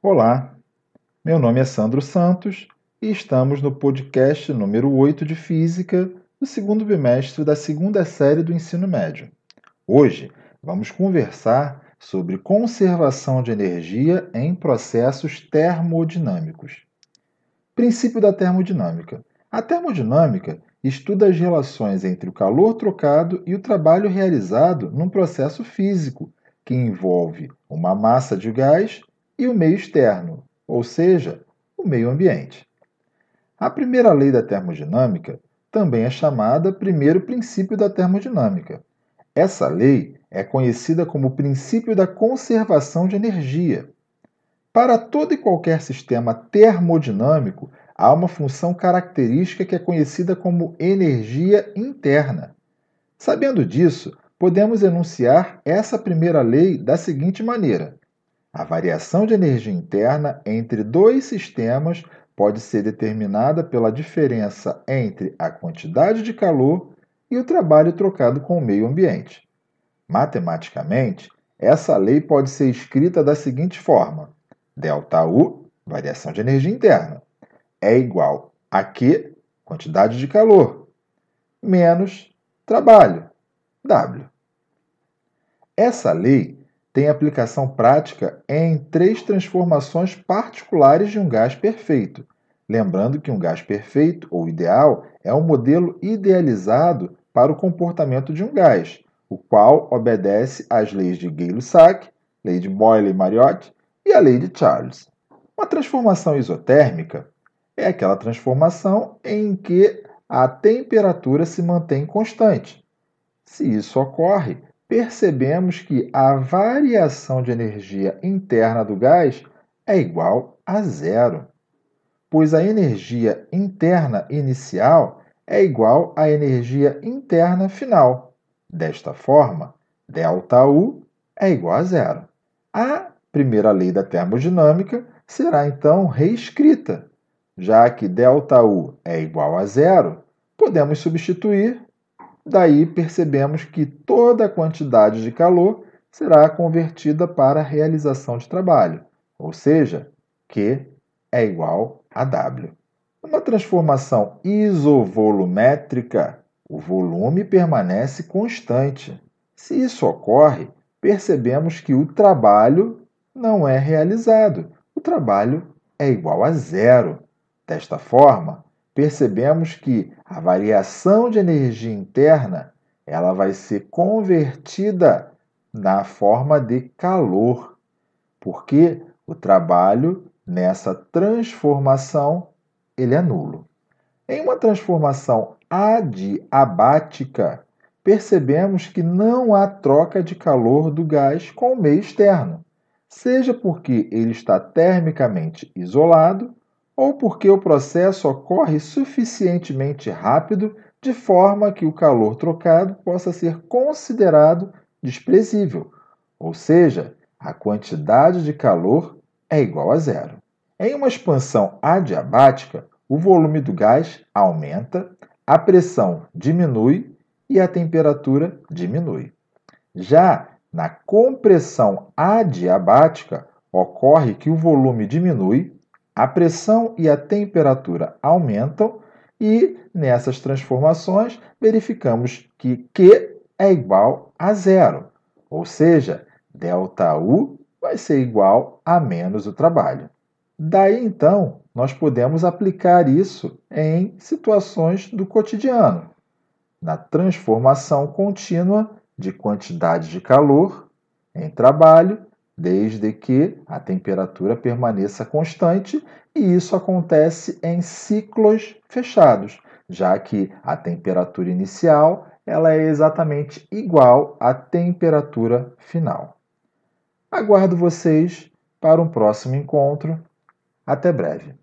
Olá, meu nome é Sandro Santos e estamos no podcast número 8 de Física do segundo bimestre da segunda série do ensino médio. Hoje vamos conversar sobre conservação de energia em processos termodinâmicos. Princípio da termodinâmica. A termodinâmica estuda as relações entre o calor trocado e o trabalho realizado num processo físico que envolve uma massa de gás e o meio externo, ou seja, o meio ambiente. A primeira lei da termodinâmica também é chamada primeiro princípio da termodinâmica. Essa lei é conhecida como o princípio da conservação de energia. Para todo e qualquer sistema termodinâmico, há uma função característica que é conhecida como energia interna. Sabendo disso, podemos enunciar essa primeira lei da seguinte maneira: a variação de energia interna entre dois sistemas pode ser determinada pela diferença entre a quantidade de calor e o trabalho trocado com o meio ambiente. Matematicamente, essa lei pode ser escrita da seguinte forma: ΔU, variação de energia interna, é igual a Q, quantidade de calor, menos trabalho, W. Essa lei tem aplicação prática em três transformações particulares de um gás perfeito. Lembrando que um gás perfeito, ou ideal, é um modelo idealizado para o comportamento de um gás, o qual obedece às leis de Gay-Lussac, lei de Boyle-Mariotte e a lei de Charles. Uma transformação isotérmica é aquela transformação em que a temperatura se mantém constante. Se isso ocorre, percebemos que a variação de energia interna do gás é igual a zero, pois a energia interna inicial é igual à energia interna final. Desta forma, ΔU é igual a zero. A primeira lei da termodinâmica será então reescrita. Já que ΔU é igual a zero, podemos substituir Daí percebemos que toda a quantidade de calor será convertida para a realização de trabalho, ou seja, Q é igual a W. Numa transformação isovolumétrica, o volume permanece constante. Se isso ocorre, percebemos que o trabalho não é realizado. O trabalho é igual a zero. Desta forma, percebemos que a variação de energia interna ela vai ser convertida na forma de calor, porque o trabalho nessa transformação ele é nulo. Em uma transformação adiabática, percebemos que não há troca de calor do gás com o meio externo, seja porque ele está termicamente isolado, ou porque o processo ocorre suficientemente rápido de forma que o calor trocado possa ser considerado desprezível, ou seja, a quantidade de calor é igual a zero. Em uma expansão adiabática, o volume do gás aumenta, a pressão diminui e a temperatura diminui. Já na compressão adiabática, ocorre que o volume diminui a pressão e a temperatura aumentam e nessas transformações verificamos que Q é igual a zero, ou seja, ΔU vai ser igual a menos o trabalho. Daí então, nós podemos aplicar isso em situações do cotidiano, na transformação contínua de quantidade de calor em trabalho desde que a temperatura permaneça constante, e isso acontece em ciclos fechados, já que a temperatura inicial ela é exatamente igual à temperatura final. Aguardo vocês para um próximo encontro. Até breve.